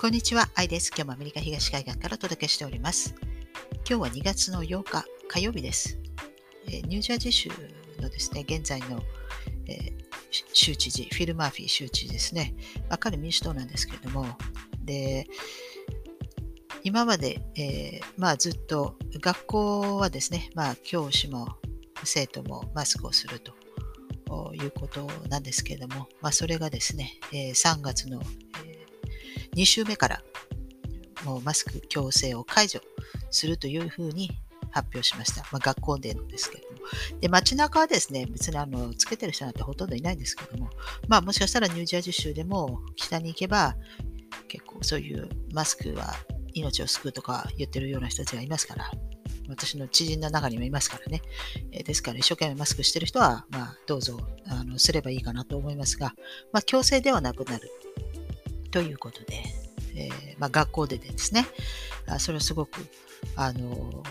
こんにちは、アイです。今日もアメリカ東海岸からお届けしております。今日は2月の8日火曜日です。えニュージャージー州のですね、現在の、えー、州知事、フィル・マーフィー州知事ですね。彼民主党なんですけれども、で、今まで、えー、まあ、ずっと学校はですね、まあ、教師も生徒もマスクをするということなんですけれども、まあ、それがですね、えー、3月の、2週目からもうマスク強制を解除するというふうに発表しました。まあ、学校でのですけれども。で、街中はですね、別にあの、つけてる人なんてほとんどいないんですけども、まあもしかしたらニュージャージー州でも北に行けば、結構そういうマスクは命を救うとか言ってるような人たちがいますから、私の知人の中にもいますからね。えですから、一生懸命マスクしてる人は、まあ、どうぞあのすればいいかなと思いますが、まあ、強制ではなくなるということで、えー、まあ、学校でですね、あそれはすごく、あの、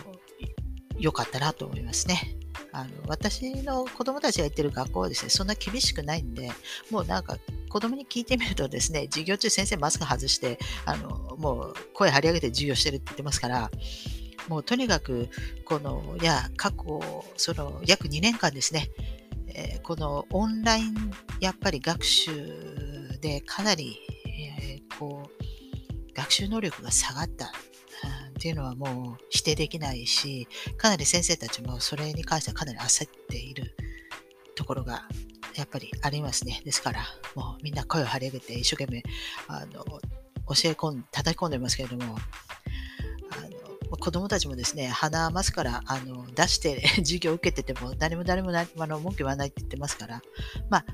良かったなと思いますね。あの私の子供たちが行ってる学校はですね、そんな厳しくないんで、もうなんか子供に聞いてみるとですね、授業中先生マスク外して、あのもう声張り上げて授業してるって言ってますから、もうとにかく、この、いや、過去、その約2年間ですね、えー、このオンライン、やっぱり学習でかなりえこう学習能力が下がったっていうのはもう否定できないし、かなり先生たちもそれに関してはかなり焦っているところがやっぱりありますね。ですから、もうみんな声を張り上げて一生懸命あの教え込ん、叩き込んでますけれども、あの子供たちもですね、鼻マスからあの出して 授業を受けてても、誰も誰もあの文句言わないって言ってますから、まあ、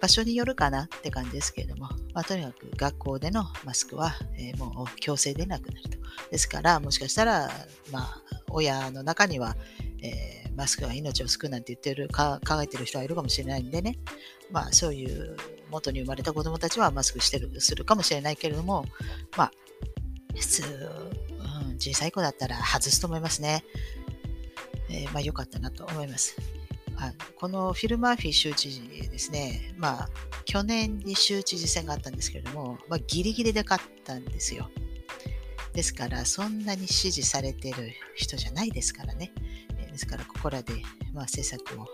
場所によるかなって感じですけれども、まあ、とにかく学校でのマスクは、えー、もう強制でなくなると。ですから、もしかしたら、まあ、親の中には、えー、マスクは命を救うなんて言ってるか考えてる人はいるかもしれないんでね、まあ、そういう元に生まれた子どもたちはマスクしてるするかもしれないけれども、まあ、普通、うん、小さい子だったら外すと思いますね。えー、まあ、良かったなと思います。あこのフィル・マーフィー州知事ですね、まあ、去年に州知事選があったんですけれども、まあ、ギリギリで勝ったんですよ。ですから、そんなに支持されてる人じゃないですからね。ですから、ここらで、まあ、政策を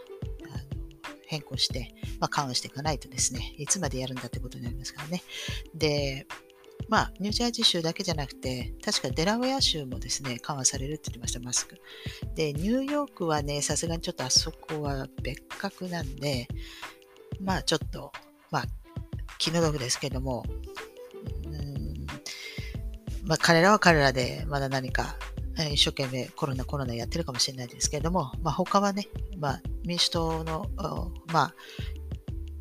変更して、まあ、緩和していかないとですね、いつまでやるんだってことになりますからね。で、まあ、ニュージャージー州だけじゃなくて、確かデラウェア州もですね、緩和されるって言ってました、マスク。で、ニューヨークはね、さすがにちょっとあそこは別格なんで、まあちょっと、まあ気の毒ですけども、うんまあ彼らは彼らでまだ何か一生懸命コロナコロナやってるかもしれないですけれども、まあ他はね、まあ民主党の、まあ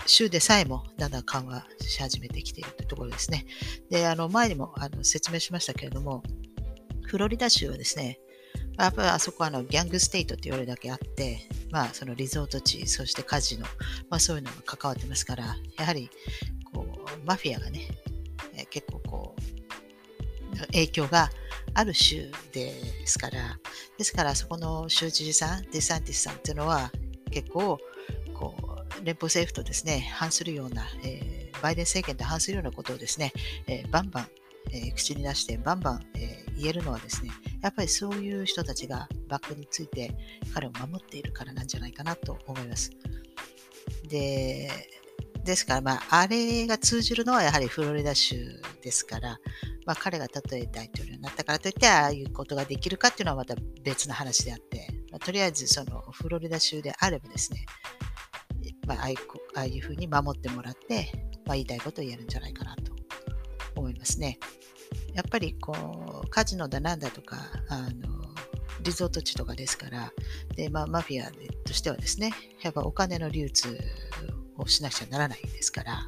州でさえもだんだん緩和し始めてきているというところですね。で、あの前にもあの説明しましたけれども、フロリダ州はですね、やっぱりあそこはあのギャングステイトって言われるだけあって、まあ、そのリゾート地、そしてカジノ、まあ、そういうのが関わってますから、やはりこうマフィアがね、え結構こう影響がある州ですから、ですからそこの州知事さん、デサンティスさんっていうのは結構連邦政府とですね、反するような、えー、バイデン政権と反するようなことをですね、えー、バンバン、えー、口に出してバンバン、え言えるのはですね、やっぱりそういう人たちがバックについて彼を守っているからなんじゃないかなと思います。で、ですから、まあ、あれが通じるのはやはりフロリダ州ですから、まあ、彼がたとえ大統領になったからといって、ああいうことができるかっていうのはまた別の話であって、まあ、とりあえずそのフロリダ州であればですね、まあ、ああいうふうに守ってもらって、まあ、言いたいことを言えるんじゃないかなと思いますね。やっぱりこうカジノだなんだとかあのリゾート地とかですからで、まあ、マフィアとしてはですねやっぱお金の流通をしなくちゃならないですから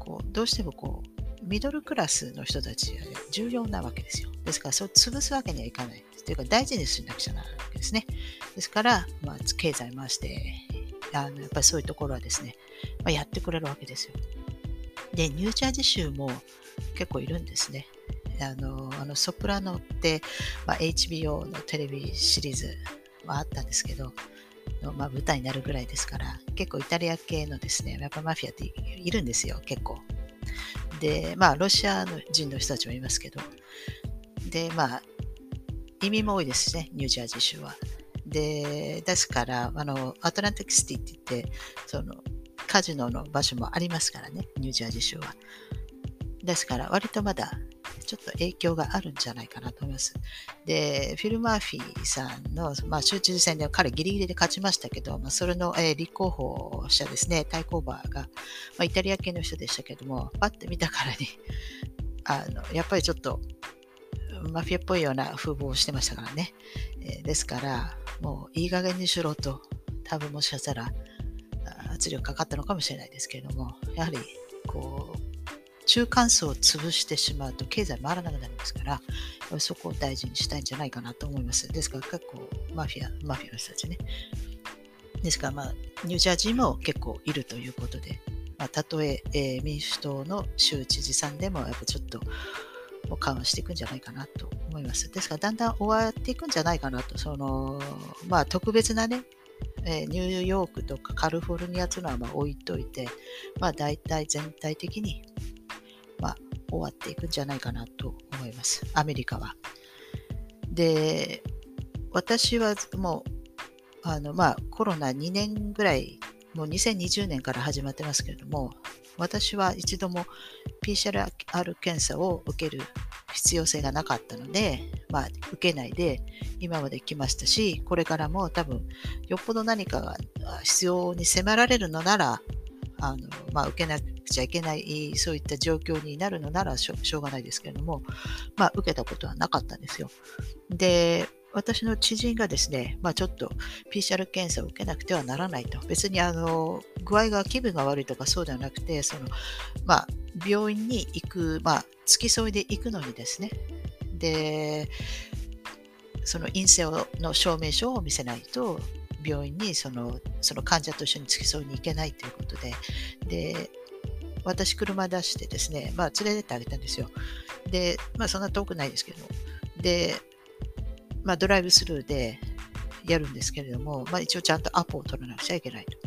こうどうしてもこうミドルクラスの人たちが重要なわけですよ。ですから、そう潰すわけにはいかない。というか、大事にしなくちゃならないわけですね。ですから、まあ、経済回して、あのやっぱりそういうところはですね、まあ、やってくれるわけですよ。で、ニュージャージー州も結構いるんですね。あの、あのソプラノって、まあ、HBO のテレビシリーズはあったんですけど、まあ、舞台になるぐらいですから、結構イタリア系のですね、やっぱマフィアっているんですよ、結構。で、まあ、ロシアの人の人たちもいますけど、で、まあ、移民も多いですね、ニュージャージー州は。で、ですから、あの、アトランティックシティって言って、その、カジノの場所もありますからね、ニュージャージー州は。ですから、割とまだちょっと影響があるんじゃないかなと思います。で、フィル・マーフィーさんの、まあ、州知事選で彼ギリギリで勝ちましたけど、まあ、それの、えー、立候補者ですね、対抗馬が、まあ、イタリア系の人でしたけども、パッて見たからにあの、やっぱりちょっとマフィアっぽいような風貌をしてましたからね。えー、ですから、もういい加減にしろと、多分もしかしたら圧力かかったのかもしれないですけれども、やはりこう中間層を潰してしまうと経済回らなくなりますから、そこを大事にしたいんじゃないかなと思います。ですから結構マフィア、マフィアの人たちね。ですから、まあ、ニュージャージーも結構いるということで、まあ、たとええー、民主党の州知事さんでも、やっぱちょっと緩和していくんじゃないかなと思います。ですから、だんだん終わっていくんじゃないかなと、その、まあ、特別なね、え、ニューヨークとかカリフォルニアというのはま置いといて、まあ、大体全体的にまあ、終わっていくんじゃないかなと思います。アメリカは。で、私はもう、あの、まあ、コロナ2年ぐらい、もう2020年から始まってますけれども、私は一度も PCR 検査を受ける必要性がなかったので、まあ、受けないで今まで来ましたし、これからも多分、よっぽど何かが必要に迫られるのなら、あのまあ、受けなくちゃいけないそういった状況になるのならしょうがないですけれども、まあ、受けたことはなかったんですよ。で私の知人がですね、まあ、ちょっと PCR 検査を受けなくてはならないと。別にあの具合が気分が悪いとかそうではなくて、そのまあ、病院に行く、まあ、付き添いで行くのにですね、で、その陰性の証明書を見せないと病院にそのその患者と一緒に付き添いに行けないということで、で私、車出してですね、まあ、連れてってあげたんですよ。で、まあ、そんな遠くないですけど、で、まあ、ドライブスルーでやるんですけれども、まあ、一応ちゃんとアポを取らなくちゃいけないと。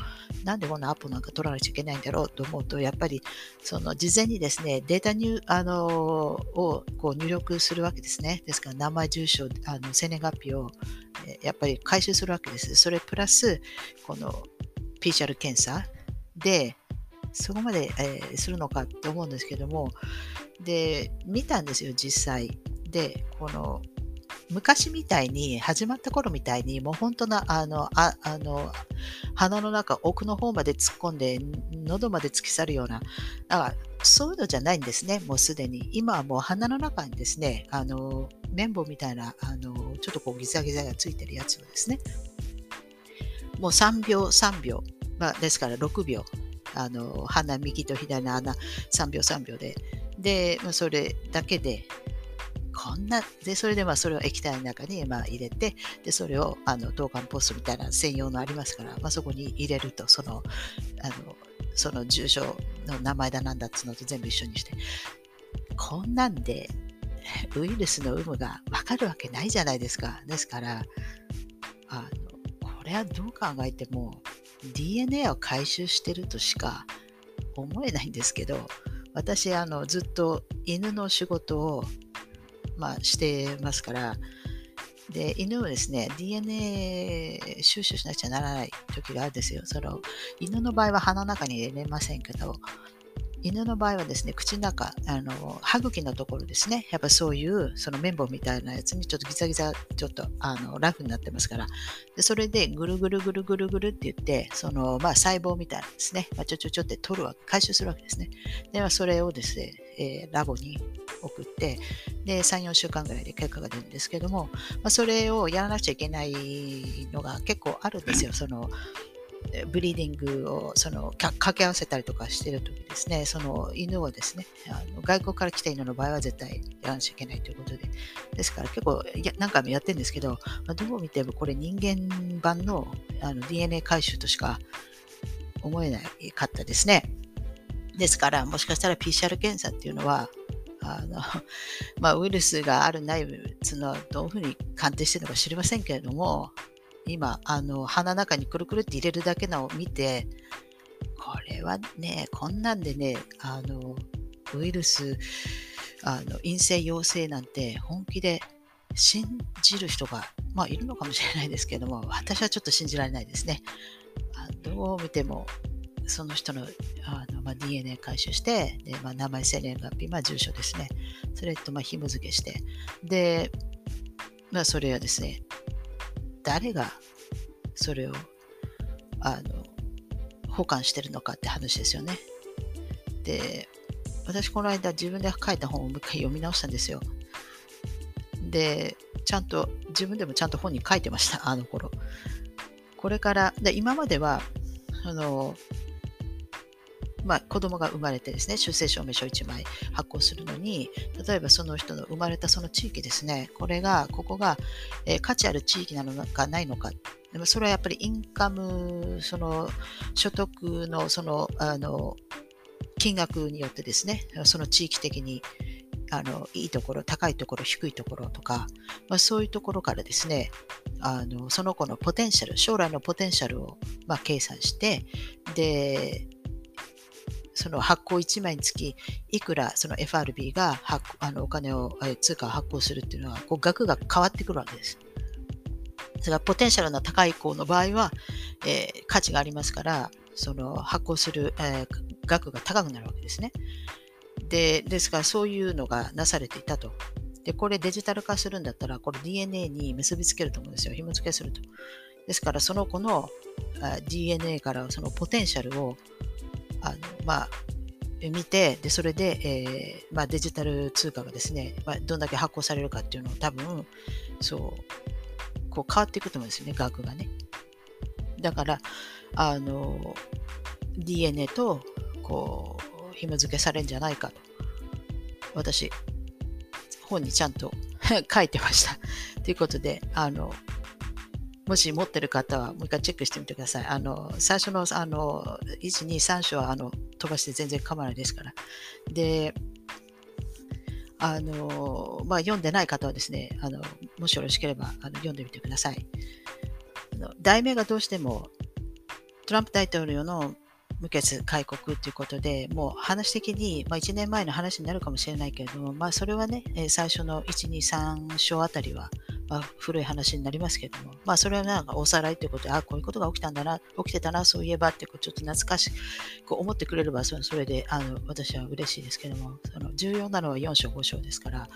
なんでこんなアポなんか取らなくちゃいけないんだろうと思うと、やっぱりその事前にですね、データ入あのをこう入力するわけですね。ですから、名前、住所、あの生年月日をやっぱり回収するわけです。それプラス、この PCR 検査で、そこまで、えー、するのかと思うんですけども、で、見たんですよ、実際。で、この、昔みたいに、始まった頃みたいに、もう本当な、あの、ああの、鼻の中、奥の方まで突っ込んで、喉まで突き去るような、だからそういうのじゃないんですね、もうすでに。今はもう鼻の中にですね、あの、綿棒みたいな、あの、ちょっとこうギザギザがついてるやつをですね、もう3秒、3秒、まあ、ですから6秒、あの鼻右と左の穴3秒3秒でで、それだけでこんなでそれでまあそれを液体の中にまあ入れてでそれをあの導管ポストみたいな専用のありますから、まあ、そこに入れるとそのあのその住所の名前だなんだっつうのと全部一緒にしてこんなんでウイルスの有無が分かるわけないじゃないですか。ですからあのこれはどう考えても DNA を回収してるとしか思えないんですけど私あのずっと犬の仕事を、まあ、してますから。で犬をですね DNA 収集しなくちゃならない時があるんですよ。その犬の場合は鼻の中に入れませんけど犬の場合はですね、口の中、あの歯茎のところですね、やっぱそういうその綿棒みたいなやつにちょっとギザギザ、ちょっとあのラフになってますから、でそれでぐるぐるぐるぐるぐるって言って、そのまあ、細胞みたいなですね、まあ、ちょちょちょって取るわけ、回収するわけですね。で、まあ、それをですね、えー、ラボに送って、で、3、4週間ぐらいで結果が出るんですけども、まあ、それをやらなくちゃいけないのが結構あるんですよ。そのブリーディングをその掛け合わせたりとかしてるときですね、その犬をですね、あの外国から来た犬の場合は絶対やらなきゃいけないということで、ですから結構や何回もやってるんですけど、まあ、どう見てもこれ人間版のあの DNA 回収としか思えないかったですね。ですから、もしかしたら PCR 検査っていうのは、あの まあ、ウイルスがあるないつのどういうふうに鑑定してるのか知りませんけれども、今、あの、鼻の中にくるくるって入れるだけのを見て、これはね、こんなんでね、あの、ウイルスあの陰性陽性なんて本気で信じる人が、まあ、いるのかもしれないですけども私はちょっと信じられないですね。どう見てもその人のあの、まあ、DNA 回収してで、まあ、名前、生年月日、まあ、住所ですね。それとまあ紐付けして、で、まあ、それはですね、誰がそれをあの保管してるのかって話ですよね。で、私この間自分で書いた本をもう一回読み直したんですよ。で、ちゃんと自分でもちゃんと本に書いてました、あの頃。これから、で今までは、あの、まあ、子供が生まれてですね、出生証明書1枚発行するのに、例えばその人の生まれたその地域ですね、これが、ここが、えー、価値ある地域なのかないのか、でもそれはやっぱりインカム、その所得のそのあの金額によってですね、その地域的にあのいいところ、高いところ、低いところとか、まあ、そういうところからですね、あのその子のポテンシャル、将来のポテンシャルを、まあ、計算して、で、その発行1枚につき、いくらその FRB が発あのお金を、通貨を発行するっていうのは、こう額が変わってくるわけです。それからポテンシャルの高い子の場合は、えー、価値がありますから、その発行する、えー、額が高くなるわけですね。で、ですからそういうのがなされていたと。で、これデジタル化するんだったら、これ DNA に結びつけると思うんですよ。紐付けすると。ですから、その子の DNA からそのポテンシャルをあの、まあ、見て、で、それで、えー、まあ、デジタル通貨がですね、まあ、どんだけ発行されるかっていうのを多分、そう、こう変わっていくと思うんですよね、額がね。だから、あの、DNA と、こう、紐付けされるんじゃないかと。私、本にちゃんと 書いてました。ということで、あの、もし持ってる方はもう一回チェックしてみてください。あの最初のあの1、2、3章はあの飛ばして全然構わないですから。で、あのまあ、読んでない方はですね、あのもしよろしければあの読んでみてください。題名がどうしてもトランプ大統領の無血開国ということで、もう話的に、まあ、1年前の話になるかもしれないけれども、まあ、それはね、最初の1、2、3章あたりは、まあ、古い話になりますけども、まあ、それはなんかおさらいということで、あこういうことが起きたんだな、起きてたな、そういえばって、ちょっと懐かしく思ってくれれば、それであの私は嬉しいですけども、その重要なのは4章、5章ですから、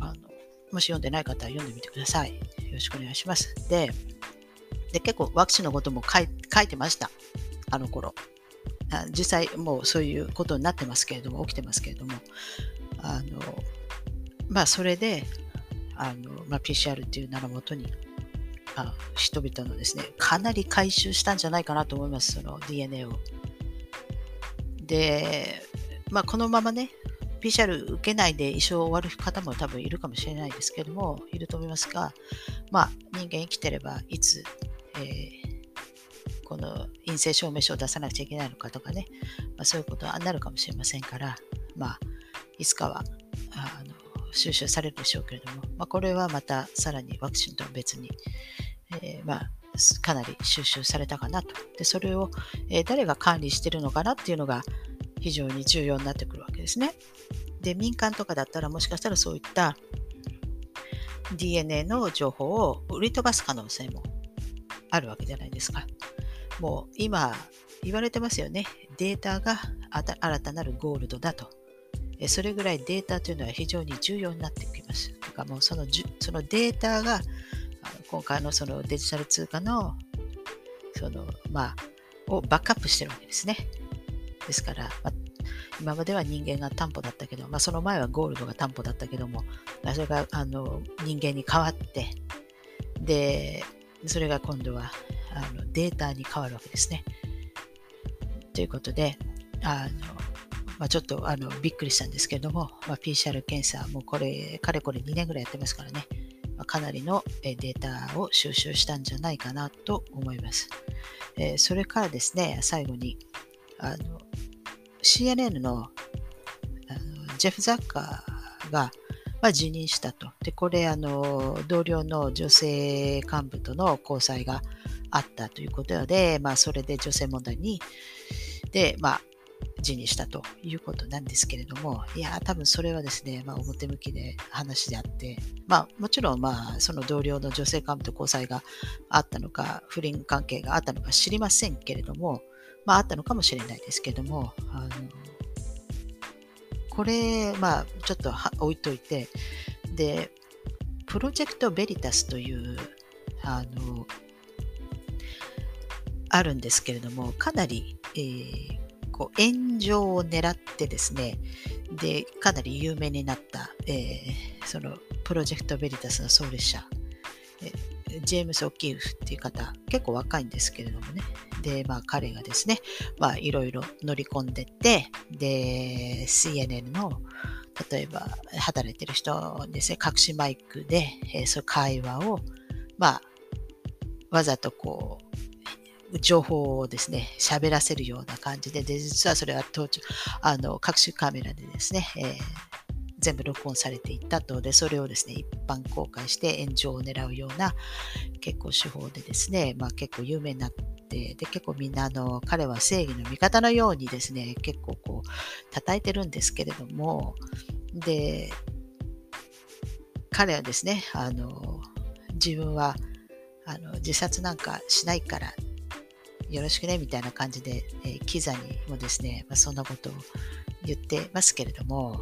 あのもし読んでない方は読んでみてください。よろしくお願いします。で、で結構ワクチンのことも書い書いてました、あの頃。実際もうそういうことになってますけれども、起きてますけれども、あのまあ、それで、あの、まあ、PCR っていう名のもとに、あ人々のですね、かなり回収したんじゃないかなと思います、その DNA を。で、まあ、このままね、PCR 受けないで一生終わる方も多分いるかもしれないですけども、いると思いますが、まあ、人間生きてればいつ、えー、この陰性証明書を出さなくちゃいけないのかとかね、まあ、そういうことはなるかもしれませんから、まあ、いつかはあ収集されるでしょうけれども、まあ、これはまたさらにワクチンとは別に、えー、まあ、かなり収集されたかなと。で、それを、えー、誰が管理してるのかなっていうのが非常に重要になってくるわけですね。で、民間とかだったらもしかしたらそういった DNA の情報を売り飛ばす可能性もあるわけじゃないですか。もう今言われてますよね。データが新たなるゴールドだと。それぐらいデータというのは非常に重要になってきます。だからもうそのそのデータが今回のそのデジタル通貨のそのまあをバックアップしてるわけですね。ですから、まあ、今までは人間が担保だったけど、まあ、その前はゴールドが担保だったけども、それがあの人間に変わって、で、それが今度はあのデータに変わるわけですね。ということで、あのまあ、ちょっとあのびっくりしたんですけれども、まあ、PCR 検査もうこれ、かれこれ2年ぐらいやってますからね、まあ、かなりのデータを収集したんじゃないかなと思います。えー、それからですね、最後に、あの CNN のあのジェフ・ザッカーが、まあ、辞任したと。で、これ、あの、同僚の女性幹部との交際があったということで、まあ、それで女性問題に、で、まあ、辞にしたということなんですけれども、いや、多分それはですね、まあ、表向きで話であって、まあ、もちろん、まあ、その同僚の女性幹部と交際があったのか、不倫関係があったのか知りませんけれども、まあ、あったのかもしれないですけれども、あのこれ、まあ、ちょっと置いといて、で、プロジェクトベリタスという、あの、あるんですけれども、かなり、えー、こう炎上を狙ってですね、で、かなり有名になった、えー、そのプロジェクトベリタスの創立者、えジェームス・オキーフっていう方、結構若いんですけれどもね。で、まあ彼がですね、まあいろいろ乗り込んでって、で、CNN の、例えば働いてる人ですね、隠しマイクで、えー、そういう会話を、まあ、わざとこう、情報をですね、喋らせるような感じで、で実はそれは当あの各種カメラでですね、えー、全部録音されていったと、で、それをですね、一般公開して炎上を狙うような結構手法でですね、まあ結構有名になって、で、結構みんなあの、彼は正義の味方のようにですね、結構こう、叩いてるんですけれども、で、彼はですね、あの、自分はあの自殺なんかしないからよろしくねみたいな感じで、えー、キザにもですね、まあ、そんなことを言ってますけれども、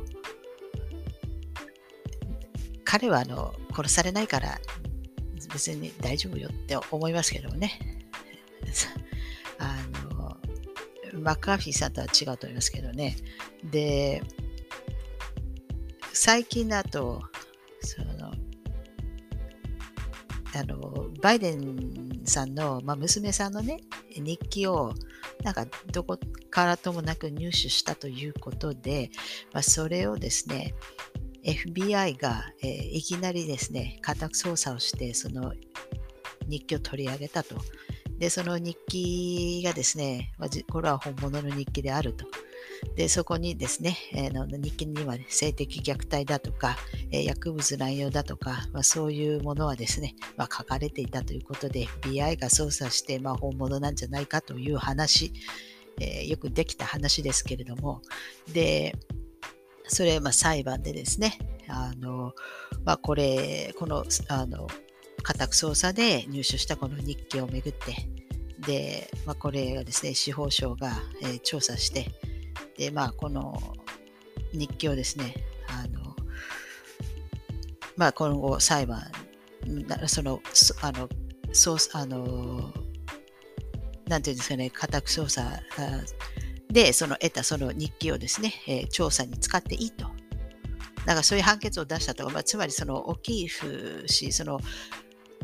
彼はあの殺されないから別に大丈夫よって思いますけどもね。あの、マッカーフィーさんとは違うと思いますけどね。で、最近だと、その、あの、バイデンさんの、まあ、娘さんのね、日記をなんかどこからともなく入手したということで、まあ、それをですね FBI が、えー、いきなりですね家宅捜査をしてその日記を取り上げたと。でその日記がですねこれは本物の日記であると。で、そこにですね、えー、日記には、性的虐待だとか、えー、薬物乱用だとか、まあ、そういうものはですね、まあ、書かれていたということで、BI が捜査して、まあ、本物なんじゃないかという話、えー、よくできた話ですけれども、で、それ、まあ、裁判でですね、あの、まあ、これ、この、あの、家宅捜査で入手したこの日記をめぐって、で、まあ、これがですね、司法省が、えー、調査して、で、まあ、この日記をですね、あの、まあ、今後裁判、その、あの、そう、あの、なんていうんですかね、家宅捜査で、その得たその日記をですね、えー、調査に使っていいと。だからそういう判決を出したとか、まあ、つまりそのオキーフ氏、その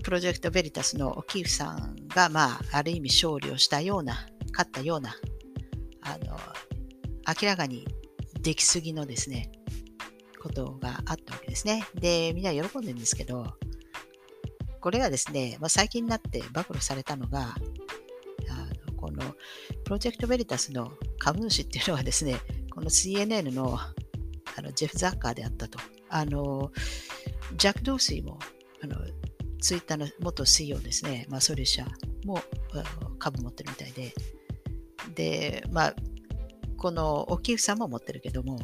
プロジェクトベリタスのオキーフさんが、まあ、ある意味勝利をしたような、勝ったような、あの、明らかにできすぎのですね、ことがあったわけですね。で、みんな喜んでるんですけど、これがですね、まあ、最近になって暴露されたのが、あのこのプロジェクトベリタスの株主っていうのはですね、この CNN のあのジェフ・ザッカーであったと。あの、ジャック・ドーシーも、あのツイッターの元 CEO ですね、まあ、ソリュー社も株持ってるみたいで、で、まあ、このお寄付さも持ってるけども、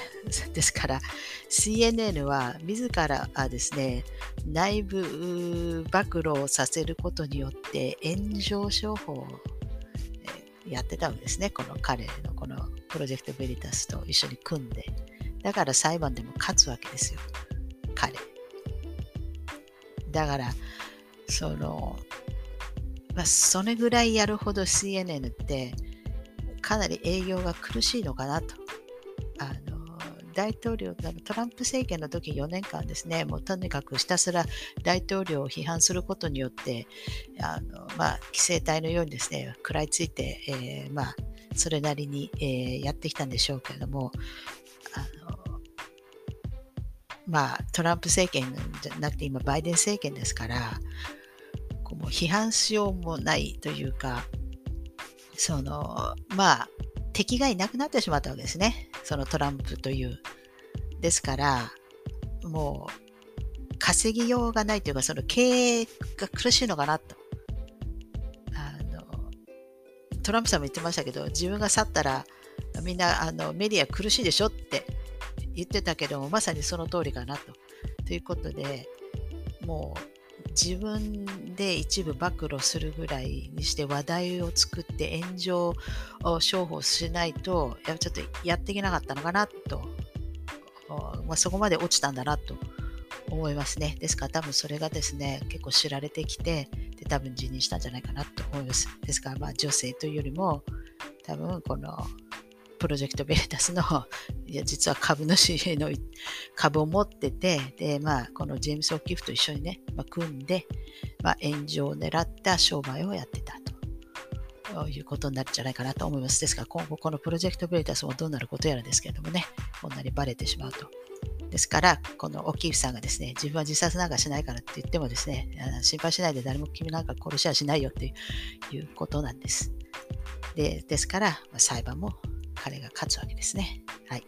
ですから CNN は自らですね、内部暴露をさせることによって炎上商法をやってたわけですね。この彼のこのプロジェクトベリタスと一緒に組んで。だから裁判でも勝つわけですよ。彼。だから、その、まあ、それぐらいやるほど CNN ってかなり営業が苦しいのかなと。あの大統領トランプ政権の時4年間ですね、もうとにかくひたすら大統領を批判することによって、あのまあ、規制隊のようにですね、食らいついて、えー、まあ、それなりに、えー、やってきたんでしょうけれども、あのまあ、トランプ政権じゃなくて今、バイデン政権ですから、こう批判しようもないというか、その、まあ、敵がいなくなってしまったわけですね。そのトランプという。ですから、もう、稼ぎようがないというか、その経営が苦しいのかなと。あの、トランプさんも言ってましたけど、自分が去ったら、みんなあのメディア苦しいでしょって言ってたけども、まさにその通りかなと。ということで、もう自分で一部暴露するぐらいにして話題を作って炎上を商法しないと、やちょっとやっていけなかったのかなと、まあ、そこまで落ちたんだなと思いますね。ですから多分それがですね、結構知られてきて、で多分辞任したんじゃないかなと思います。ですからまあ女性というよりも、多分このプロジェクトベータスの いや実は株主の株を持ってて、で、まあ、このジェームス・オキフと一緒にね、まあ、組んで、まあ、炎上を狙った商売をやってたということになるんじゃないかなと思います。ですから、今後このプロジェクトベータスもどうなることやらですけれどもね、こんなにバレてしまうと。ですから、このオキーフさんがですね、自分は自殺なんかしないからって言ってもですね、心配しないで誰も君なんか殺しはしないよっていうことなんです。でですから、裁判も彼が勝つわけですね。はい。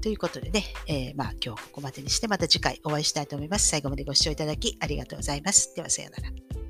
ということでね、えー、まあ今日ここまでにしてまた次回お会いしたいと思います。最後までご視聴いただきありがとうございます。ではさようなら。